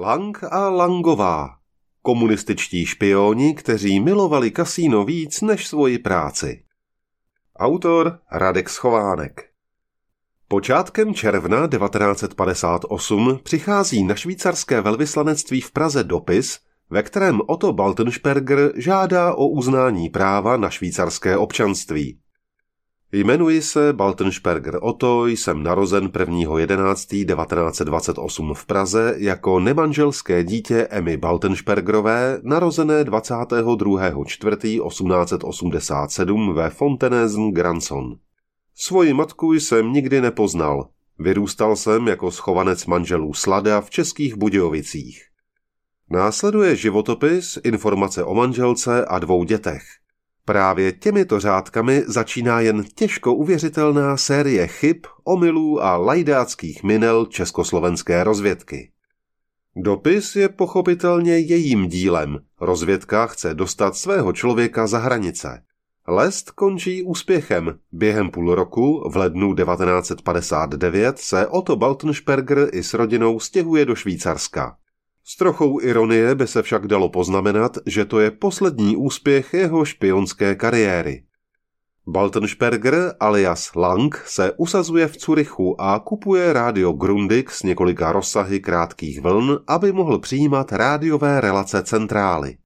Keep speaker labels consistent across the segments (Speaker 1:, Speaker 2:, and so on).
Speaker 1: Lang a Langová. Komunističtí špioni, kteří milovali kasíno víc než svoji práci. Autor Radek Schovánek Počátkem června 1958 přichází na švýcarské velvyslanectví v Praze dopis, ve kterém Otto Baltensperger žádá o uznání práva na švýcarské občanství. Jmenuji se Baltensperger Otto, jsem narozen 1.11.1928 v Praze jako nemanželské dítě Emmy Baltenspergerové, narozené 22.4.1887 ve Fontenézen Granson. Svoji matku jsem nikdy nepoznal. Vyrůstal jsem jako schovanec manželů Slada v Českých Budějovicích. Následuje životopis, informace o manželce a dvou dětech. Právě těmito řádkami začíná jen těžko uvěřitelná série chyb, omylů a lajdáckých minel československé rozvědky. Dopis je pochopitelně jejím dílem. Rozvědka chce dostat svého člověka za hranice. Lest končí úspěchem. Během půl roku, v lednu 1959, se Otto Baltensperger i s rodinou stěhuje do Švýcarska. S trochou ironie by se však dalo poznamenat, že to je poslední úspěch jeho špionské kariéry. Baltensperger alias Lang se usazuje v Curychu a kupuje rádio Grundig s několika rozsahy krátkých vln, aby mohl přijímat rádiové relace centrály.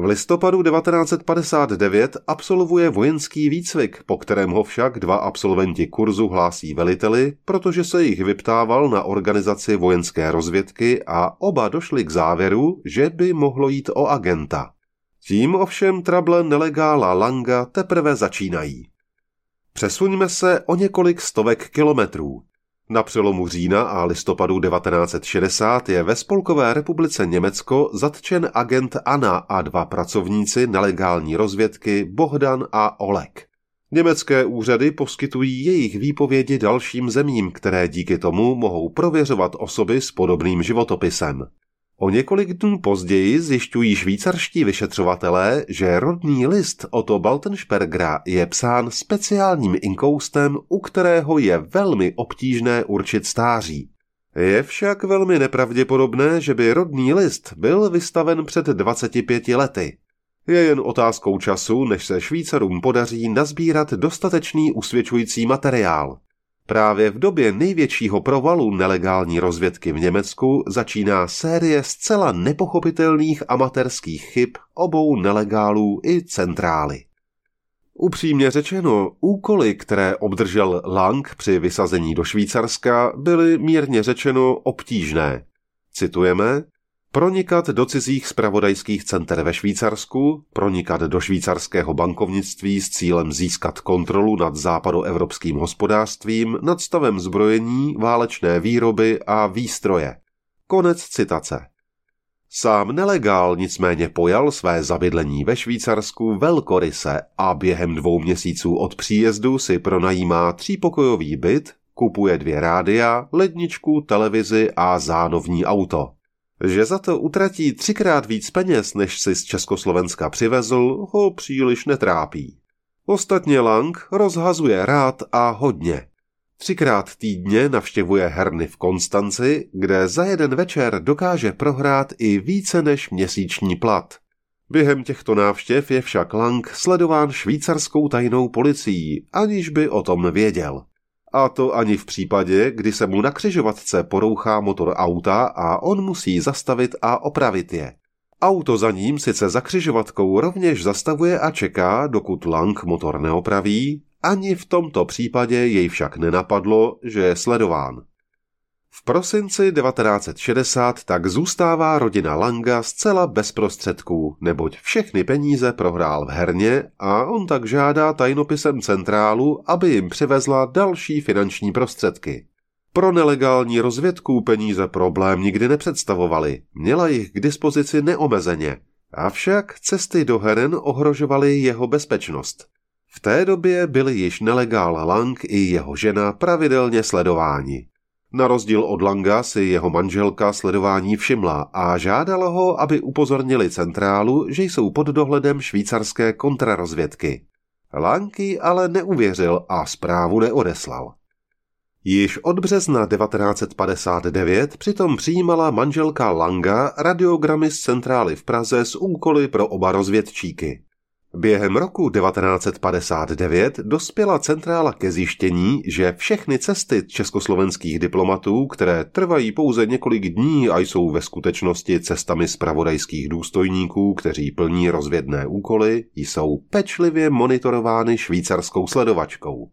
Speaker 1: V listopadu 1959 absolvuje vojenský výcvik, po kterém ho však dva absolventi kurzu hlásí veliteli, protože se jich vyptával na organizaci vojenské rozvědky a oba došli k závěru, že by mohlo jít o agenta. Tím ovšem trable nelegála Langa teprve začínají. Přesuňme se o několik stovek kilometrů. Na přelomu října a listopadu 1960 je ve Spolkové republice Německo zatčen agent Anna a dva pracovníci nelegální rozvědky Bohdan a Olek. Německé úřady poskytují jejich výpovědi dalším zemím, které díky tomu mohou prověřovat osoby s podobným životopisem. O několik dnů později zjišťují švýcarští vyšetřovatelé, že rodný list Otto Baltenspergera je psán speciálním inkoustem, u kterého je velmi obtížné určit stáří. Je však velmi nepravděpodobné, že by rodný list byl vystaven před 25 lety. Je jen otázkou času, než se Švýcarům podaří nazbírat dostatečný usvědčující materiál. Právě v době největšího provalu nelegální rozvědky v Německu začíná série zcela nepochopitelných amatérských chyb obou nelegálů i centrály. Upřímně řečeno, úkoly, které obdržel Lang při vysazení do Švýcarska, byly mírně řečeno obtížné. Citujeme, Pronikat do cizích spravodajských center ve Švýcarsku, pronikat do švýcarského bankovnictví s cílem získat kontrolu nad západoevropským hospodářstvím, nad stavem zbrojení, válečné výroby a výstroje. Konec citace. Sám nelegál nicméně pojal své zabydlení ve Švýcarsku velkoryse a během dvou měsíců od příjezdu si pronajímá třípokojový byt, kupuje dvě rádia, ledničku, televizi a zánovní auto. Že za to utratí třikrát víc peněz, než si z Československa přivezl, ho příliš netrápí. Ostatně Lang rozhazuje rád a hodně. Třikrát týdně navštěvuje herny v Konstanci, kde za jeden večer dokáže prohrát i více než měsíční plat. Během těchto návštěv je však Lang sledován švýcarskou tajnou policií, aniž by o tom věděl. A to ani v případě, kdy se mu na křižovatce porouchá motor auta a on musí zastavit a opravit je. Auto za ním sice za křižovatkou rovněž zastavuje a čeká, dokud Lang motor neopraví, ani v tomto případě jej však nenapadlo, že je sledován. V prosinci 1960 tak zůstává rodina Langa zcela bez prostředků, neboť všechny peníze prohrál v herně a on tak žádá tajnopisem centrálu, aby jim přivezla další finanční prostředky. Pro nelegální rozvědku peníze problém nikdy nepředstavovaly, měla jich k dispozici neomezeně, avšak cesty do heren ohrožovaly jeho bezpečnost. V té době byli již nelegál Lang i jeho žena pravidelně sledováni. Na rozdíl od Langa si jeho manželka sledování všimla a žádala ho, aby upozornili centrálu, že jsou pod dohledem švýcarské kontrarozvědky. Lanky ale neuvěřil a zprávu neodeslal. Již od března 1959 přitom přijímala manželka Langa radiogramy z centrály v Praze s úkoly pro oba rozvědčíky. Během roku 1959 dospěla centrála ke zjištění, že všechny cesty československých diplomatů, které trvají pouze několik dní a jsou ve skutečnosti cestami zpravodajských důstojníků, kteří plní rozvědné úkoly, jsou pečlivě monitorovány švýcarskou sledovačkou.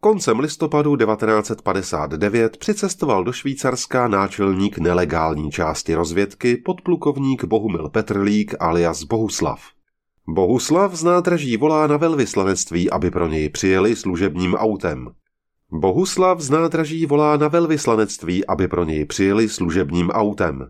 Speaker 1: Koncem listopadu 1959 přicestoval do Švýcarska náčelník nelegální části rozvědky podplukovník Bohumil Petrlík alias Bohuslav. Bohuslav z nádraží volá na velvyslanectví, aby pro něj přijeli služebním autem. Bohuslav z nádraží volá na velvyslanectví, aby pro něj přijeli služebním autem.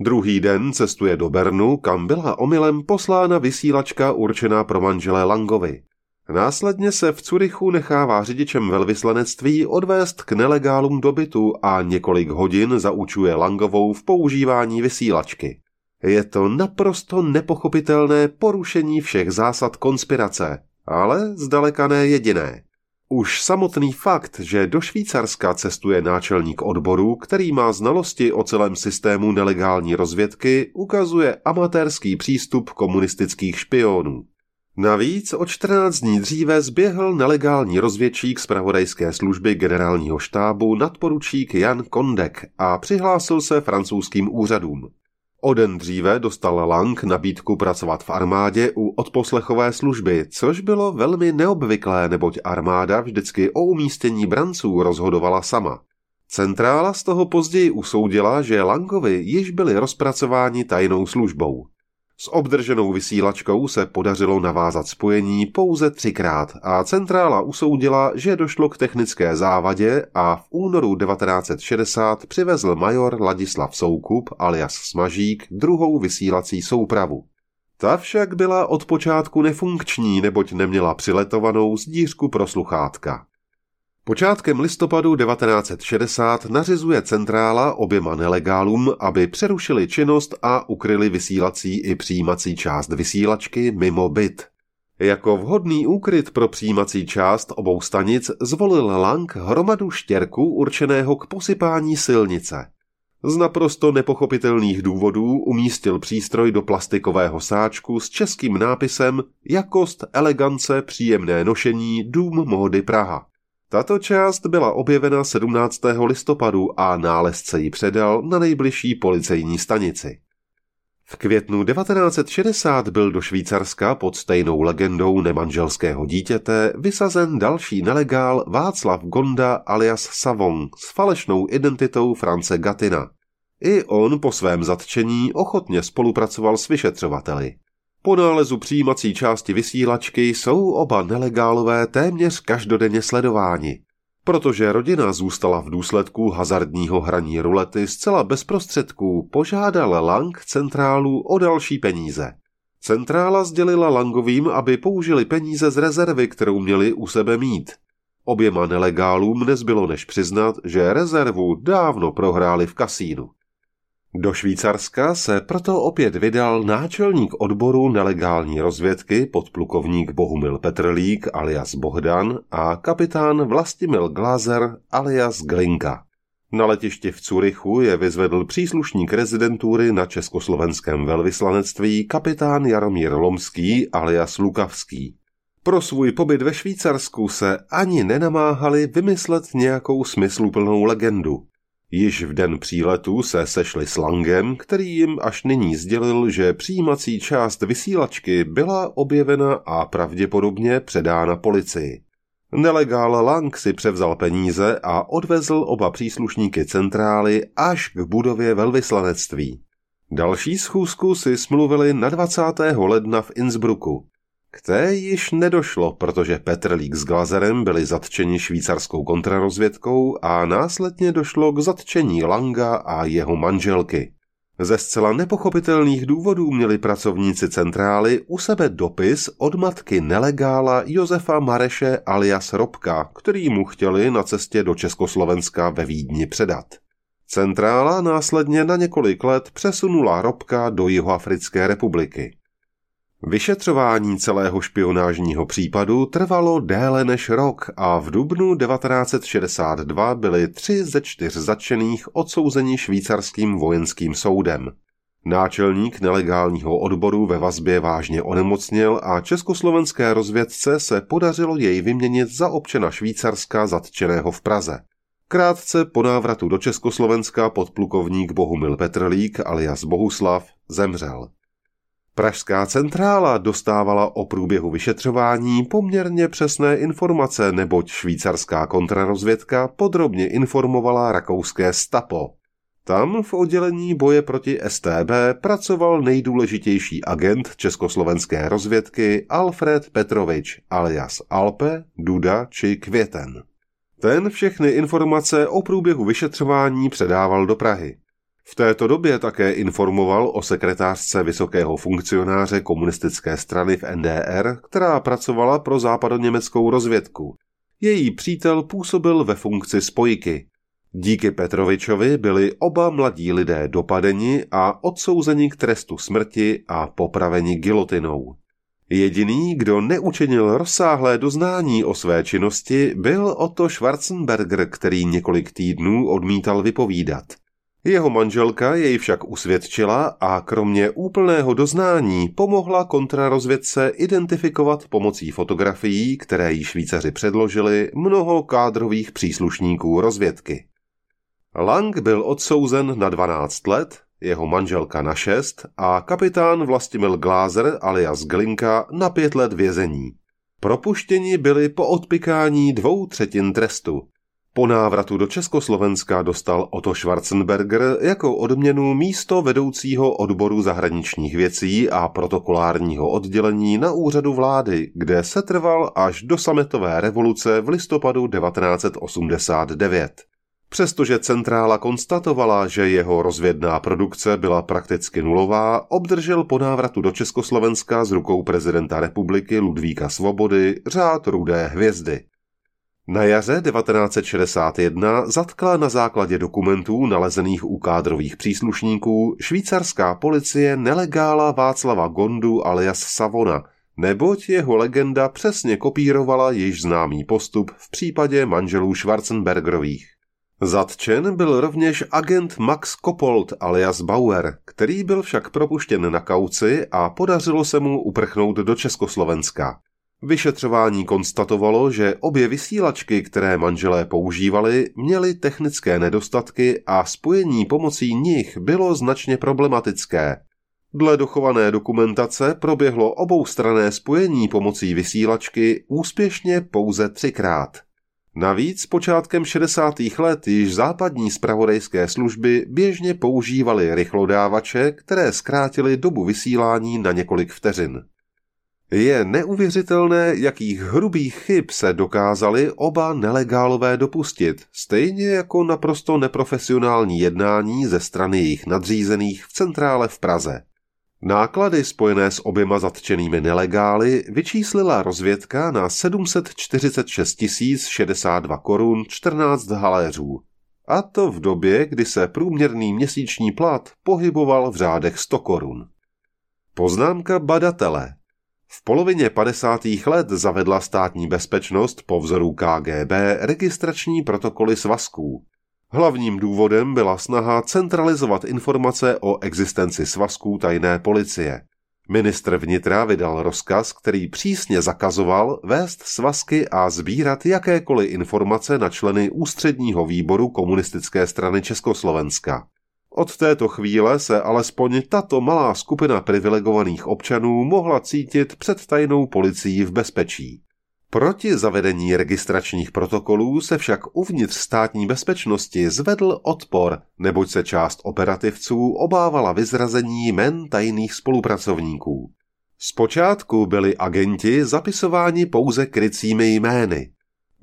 Speaker 1: Druhý den cestuje do Bernu, kam byla omylem poslána vysílačka určená pro manželé Langovi. Následně se v Curychu nechává řidičem velvyslanectví odvést k nelegálům dobytu a několik hodin zaučuje Langovou v používání vysílačky. Je to naprosto nepochopitelné porušení všech zásad konspirace, ale zdaleka ne jediné. Už samotný fakt, že do Švýcarska cestuje náčelník odboru, který má znalosti o celém systému nelegální rozvědky, ukazuje amatérský přístup komunistických špionů. Navíc o 14 dní dříve zběhl nelegální rozvědčík z pravodajské služby generálního štábu nadporučík Jan Kondek a přihlásil se francouzským úřadům. O den dříve dostal Lang nabídku pracovat v armádě u odposlechové služby, což bylo velmi neobvyklé, neboť armáda vždycky o umístění branců rozhodovala sama. Centrála z toho později usoudila, že Langovi již byli rozpracováni tajnou službou. S obdrženou vysílačkou se podařilo navázat spojení pouze třikrát a centrála usoudila, že došlo k technické závadě a v únoru 1960 přivezl major Ladislav Soukup alias Smažík druhou vysílací soupravu. Ta však byla od počátku nefunkční, neboť neměla přiletovanou zdířku pro sluchátka. Počátkem listopadu 1960 nařizuje centrála oběma nelegálům, aby přerušili činnost a ukryli vysílací i přijímací část vysílačky mimo byt. Jako vhodný úkryt pro přijímací část obou stanic zvolil Lang hromadu štěrku určeného k posypání silnice. Z naprosto nepochopitelných důvodů umístil přístroj do plastikového sáčku s českým nápisem Jakost, elegance, příjemné nošení, dům módy Praha. Tato část byla objevena 17. listopadu a nálezce ji předal na nejbližší policejní stanici. V květnu 1960 byl do Švýcarska pod stejnou legendou nemanželského dítěte vysazen další nelegál Václav Gonda alias Savon s falešnou identitou France Gatina. I on po svém zatčení ochotně spolupracoval s vyšetřovateli. Po nálezu přijímací části vysílačky jsou oba nelegálové téměř každodenně sledováni. Protože rodina zůstala v důsledku hazardního hraní rulety zcela bez prostředků, požádal Lang centrálu o další peníze. Centrála sdělila Langovým, aby použili peníze z rezervy, kterou měli u sebe mít. Oběma nelegálům nezbylo než přiznat, že rezervu dávno prohráli v kasínu. Do Švýcarska se proto opět vydal náčelník odboru nelegální rozvědky podplukovník Bohumil Petrlík alias Bohdan a kapitán Vlastimil Glazer alias Glinka. Na letišti v Curychu je vyzvedl příslušník rezidentury na československém velvyslanectví kapitán Jaromír Lomský alias Lukavský. Pro svůj pobyt ve Švýcarsku se ani nenamáhali vymyslet nějakou smysluplnou legendu. Již v den příletu se sešli s Langem, který jim až nyní sdělil, že přijímací část vysílačky byla objevena a pravděpodobně předána policii. Nelegál Lang si převzal peníze a odvezl oba příslušníky centrály až k budově velvyslanectví. Další schůzku si smluvili na 20. ledna v Innsbrucku. K té již nedošlo, protože Petrlík s Glazerem byli zatčeni švýcarskou kontrarozvědkou a následně došlo k zatčení Langa a jeho manželky. Ze zcela nepochopitelných důvodů měli pracovníci centrály u sebe dopis od matky nelegála Josefa Mareše alias Robka, který mu chtěli na cestě do Československa ve Vídni předat. Centrála následně na několik let přesunula Robka do Jihoafrické republiky. Vyšetřování celého špionážního případu trvalo déle než rok a v dubnu 1962 byli tři ze čtyř zatčených odsouzeni švýcarským vojenským soudem. Náčelník nelegálního odboru ve vazbě vážně onemocněl a československé rozvědce se podařilo jej vyměnit za občana Švýcarska zatčeného v Praze. Krátce po návratu do Československa podplukovník Bohumil Petrlík alias Bohuslav zemřel. Pražská centrála dostávala o průběhu vyšetřování poměrně přesné informace, neboť švýcarská kontrarozvědka podrobně informovala rakouské Stapo. Tam v oddělení boje proti STB pracoval nejdůležitější agent československé rozvědky Alfred Petrovič alias Alpe, Duda či Květen. Ten všechny informace o průběhu vyšetřování předával do Prahy. V této době také informoval o sekretářce vysokého funkcionáře komunistické strany v NDR, která pracovala pro západoněmeckou rozvědku. Její přítel působil ve funkci spojky. Díky Petrovičovi byli oba mladí lidé dopadeni a odsouzeni k trestu smrti a popraveni gilotinou. Jediný, kdo neučinil rozsáhlé doznání o své činnosti, byl Otto Schwarzenberger, který několik týdnů odmítal vypovídat. Jeho manželka jej však usvědčila a kromě úplného doznání pomohla kontrarozvědce identifikovat pomocí fotografií, které jí Švýcaři předložili, mnoho kádrových příslušníků rozvědky. Lang byl odsouzen na 12 let, jeho manželka na 6 a kapitán Vlastimil Glázer alias Glinka na 5 let vězení. Propuštěni byli po odpikání dvou třetin trestu. Po návratu do Československa dostal Otto Schwarzenberger jako odměnu místo vedoucího odboru zahraničních věcí a protokolárního oddělení na úřadu vlády, kde se trval až do sametové revoluce v listopadu 1989. Přestože centrála konstatovala, že jeho rozvědná produkce byla prakticky nulová, obdržel po návratu do Československa z rukou prezidenta republiky Ludvíka Svobody řád rudé hvězdy. Na jaře 1961 zatkla na základě dokumentů nalezených u kádrových příslušníků švýcarská policie nelegála Václava Gondu alias Savona, neboť jeho legenda přesně kopírovala již známý postup v případě manželů Schwarzenbergerových. Zatčen byl rovněž agent Max Kopold alias Bauer, který byl však propuštěn na kauci a podařilo se mu uprchnout do Československa. Vyšetřování konstatovalo, že obě vysílačky, které manželé používali, měly technické nedostatky a spojení pomocí nich bylo značně problematické. Dle dochované dokumentace proběhlo oboustrané spojení pomocí vysílačky úspěšně pouze třikrát. Navíc počátkem 60. let již západní spravodajské služby běžně používaly rychlodávače, které zkrátily dobu vysílání na několik vteřin. Je neuvěřitelné, jakých hrubých chyb se dokázali oba nelegálové dopustit, stejně jako naprosto neprofesionální jednání ze strany jejich nadřízených v centrále v Praze. Náklady spojené s oběma zatčenými nelegály vyčíslila rozvědka na 746 062 korun 14 haléřů. A to v době, kdy se průměrný měsíční plat pohyboval v řádech 100 korun. Poznámka badatele. V polovině 50. let zavedla státní bezpečnost po vzoru KGB registrační protokoly svazků. Hlavním důvodem byla snaha centralizovat informace o existenci svazků tajné policie. Ministr vnitra vydal rozkaz, který přísně zakazoval vést svazky a sbírat jakékoliv informace na členy ústředního výboru komunistické strany Československa. Od této chvíle se alespoň tato malá skupina privilegovaných občanů mohla cítit před tajnou policií v bezpečí. Proti zavedení registračních protokolů se však uvnitř státní bezpečnosti zvedl odpor, neboť se část operativců obávala vyzrazení jmen tajných spolupracovníků. Zpočátku byli agenti zapisováni pouze krycími jmény.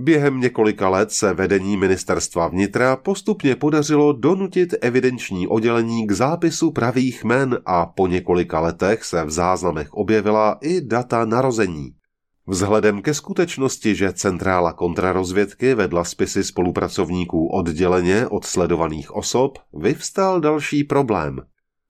Speaker 1: Během několika let se vedení ministerstva vnitra postupně podařilo donutit evidenční oddělení k zápisu pravých jmen a po několika letech se v záznamech objevila i data narození. Vzhledem ke skutečnosti, že centrála kontrarozvědky vedla spisy spolupracovníků odděleně od sledovaných osob, vyvstal další problém.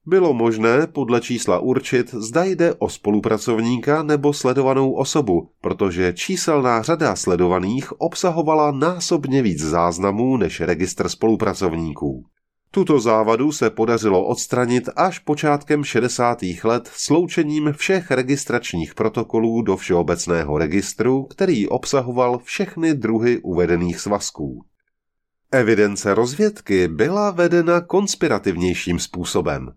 Speaker 1: Bylo možné podle čísla určit, zda jde o spolupracovníka nebo sledovanou osobu, protože číselná řada sledovaných obsahovala násobně víc záznamů než registr spolupracovníků. Tuto závadu se podařilo odstranit až počátkem 60. let sloučením všech registračních protokolů do Všeobecného registru, který obsahoval všechny druhy uvedených svazků. Evidence rozvědky byla vedena konspirativnějším způsobem.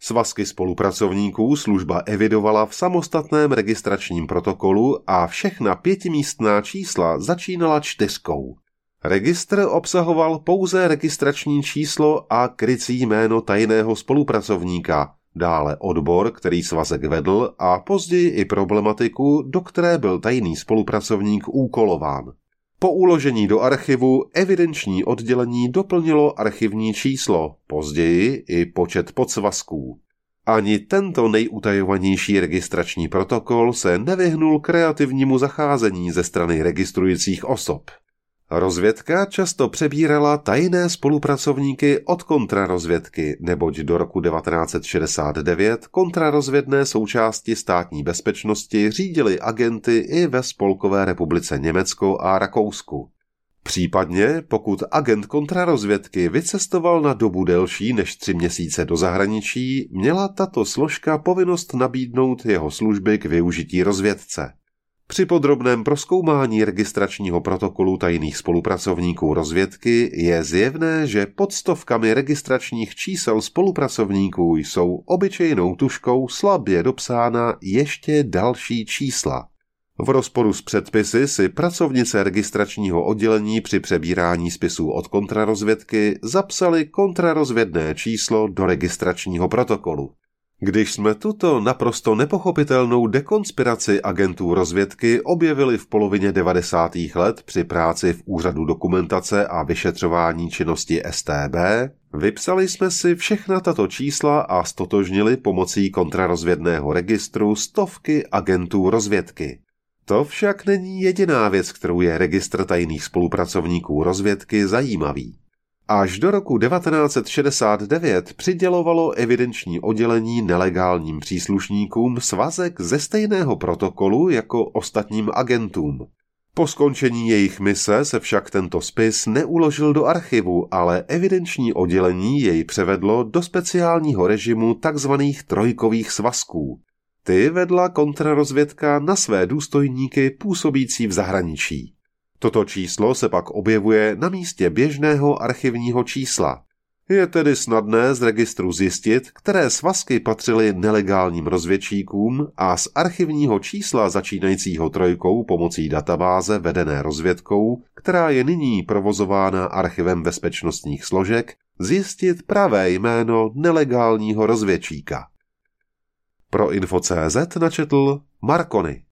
Speaker 1: Svazky spolupracovníků služba evidovala v samostatném registračním protokolu a všechna pětimístná čísla začínala čtyřkou. Registr obsahoval pouze registrační číslo a krycí jméno tajného spolupracovníka, dále odbor, který svazek vedl a později i problematiku, do které byl tajný spolupracovník úkolován. Po uložení do archivu evidenční oddělení doplnilo archivní číslo, později i počet podsvazků. Ani tento nejutajovanější registrační protokol se nevyhnul kreativnímu zacházení ze strany registrujících osob. Rozvědka často přebírala tajné spolupracovníky od kontrarozvědky, neboť do roku 1969 kontrarozvědné součásti státní bezpečnosti řídili agenty i ve Spolkové republice Německo a Rakousku. Případně, pokud agent kontrarozvědky vycestoval na dobu delší než tři měsíce do zahraničí, měla tato složka povinnost nabídnout jeho služby k využití rozvědce. Při podrobném proskoumání registračního protokolu tajných spolupracovníků rozvědky je zjevné, že pod stovkami registračních čísel spolupracovníků jsou obyčejnou tuškou slabě dopsána ještě další čísla. V rozporu s předpisy si pracovnice registračního oddělení při přebírání spisů od kontrarozvědky zapsali kontrarozvědné číslo do registračního protokolu. Když jsme tuto naprosto nepochopitelnou dekonspiraci agentů rozvědky objevili v polovině 90. let při práci v Úřadu dokumentace a vyšetřování činnosti STB, vypsali jsme si všechna tato čísla a stotožnili pomocí kontrarozvědného registru stovky agentů rozvědky. To však není jediná věc, kterou je registr tajných spolupracovníků rozvědky zajímavý. Až do roku 1969 přidělovalo evidenční oddělení nelegálním příslušníkům svazek ze stejného protokolu jako ostatním agentům. Po skončení jejich mise se však tento spis neuložil do archivu, ale evidenční oddělení jej převedlo do speciálního režimu tzv. trojkových svazků. Ty vedla kontrarozvědka na své důstojníky působící v zahraničí. Toto číslo se pak objevuje na místě běžného archivního čísla. Je tedy snadné z registru zjistit, které svazky patřily nelegálním rozvědčíkům a z archivního čísla začínajícího trojkou pomocí databáze vedené rozvědkou, která je nyní provozována archivem bezpečnostních složek, zjistit pravé jméno nelegálního rozvědčíka. Pro Info.cz načetl Markony.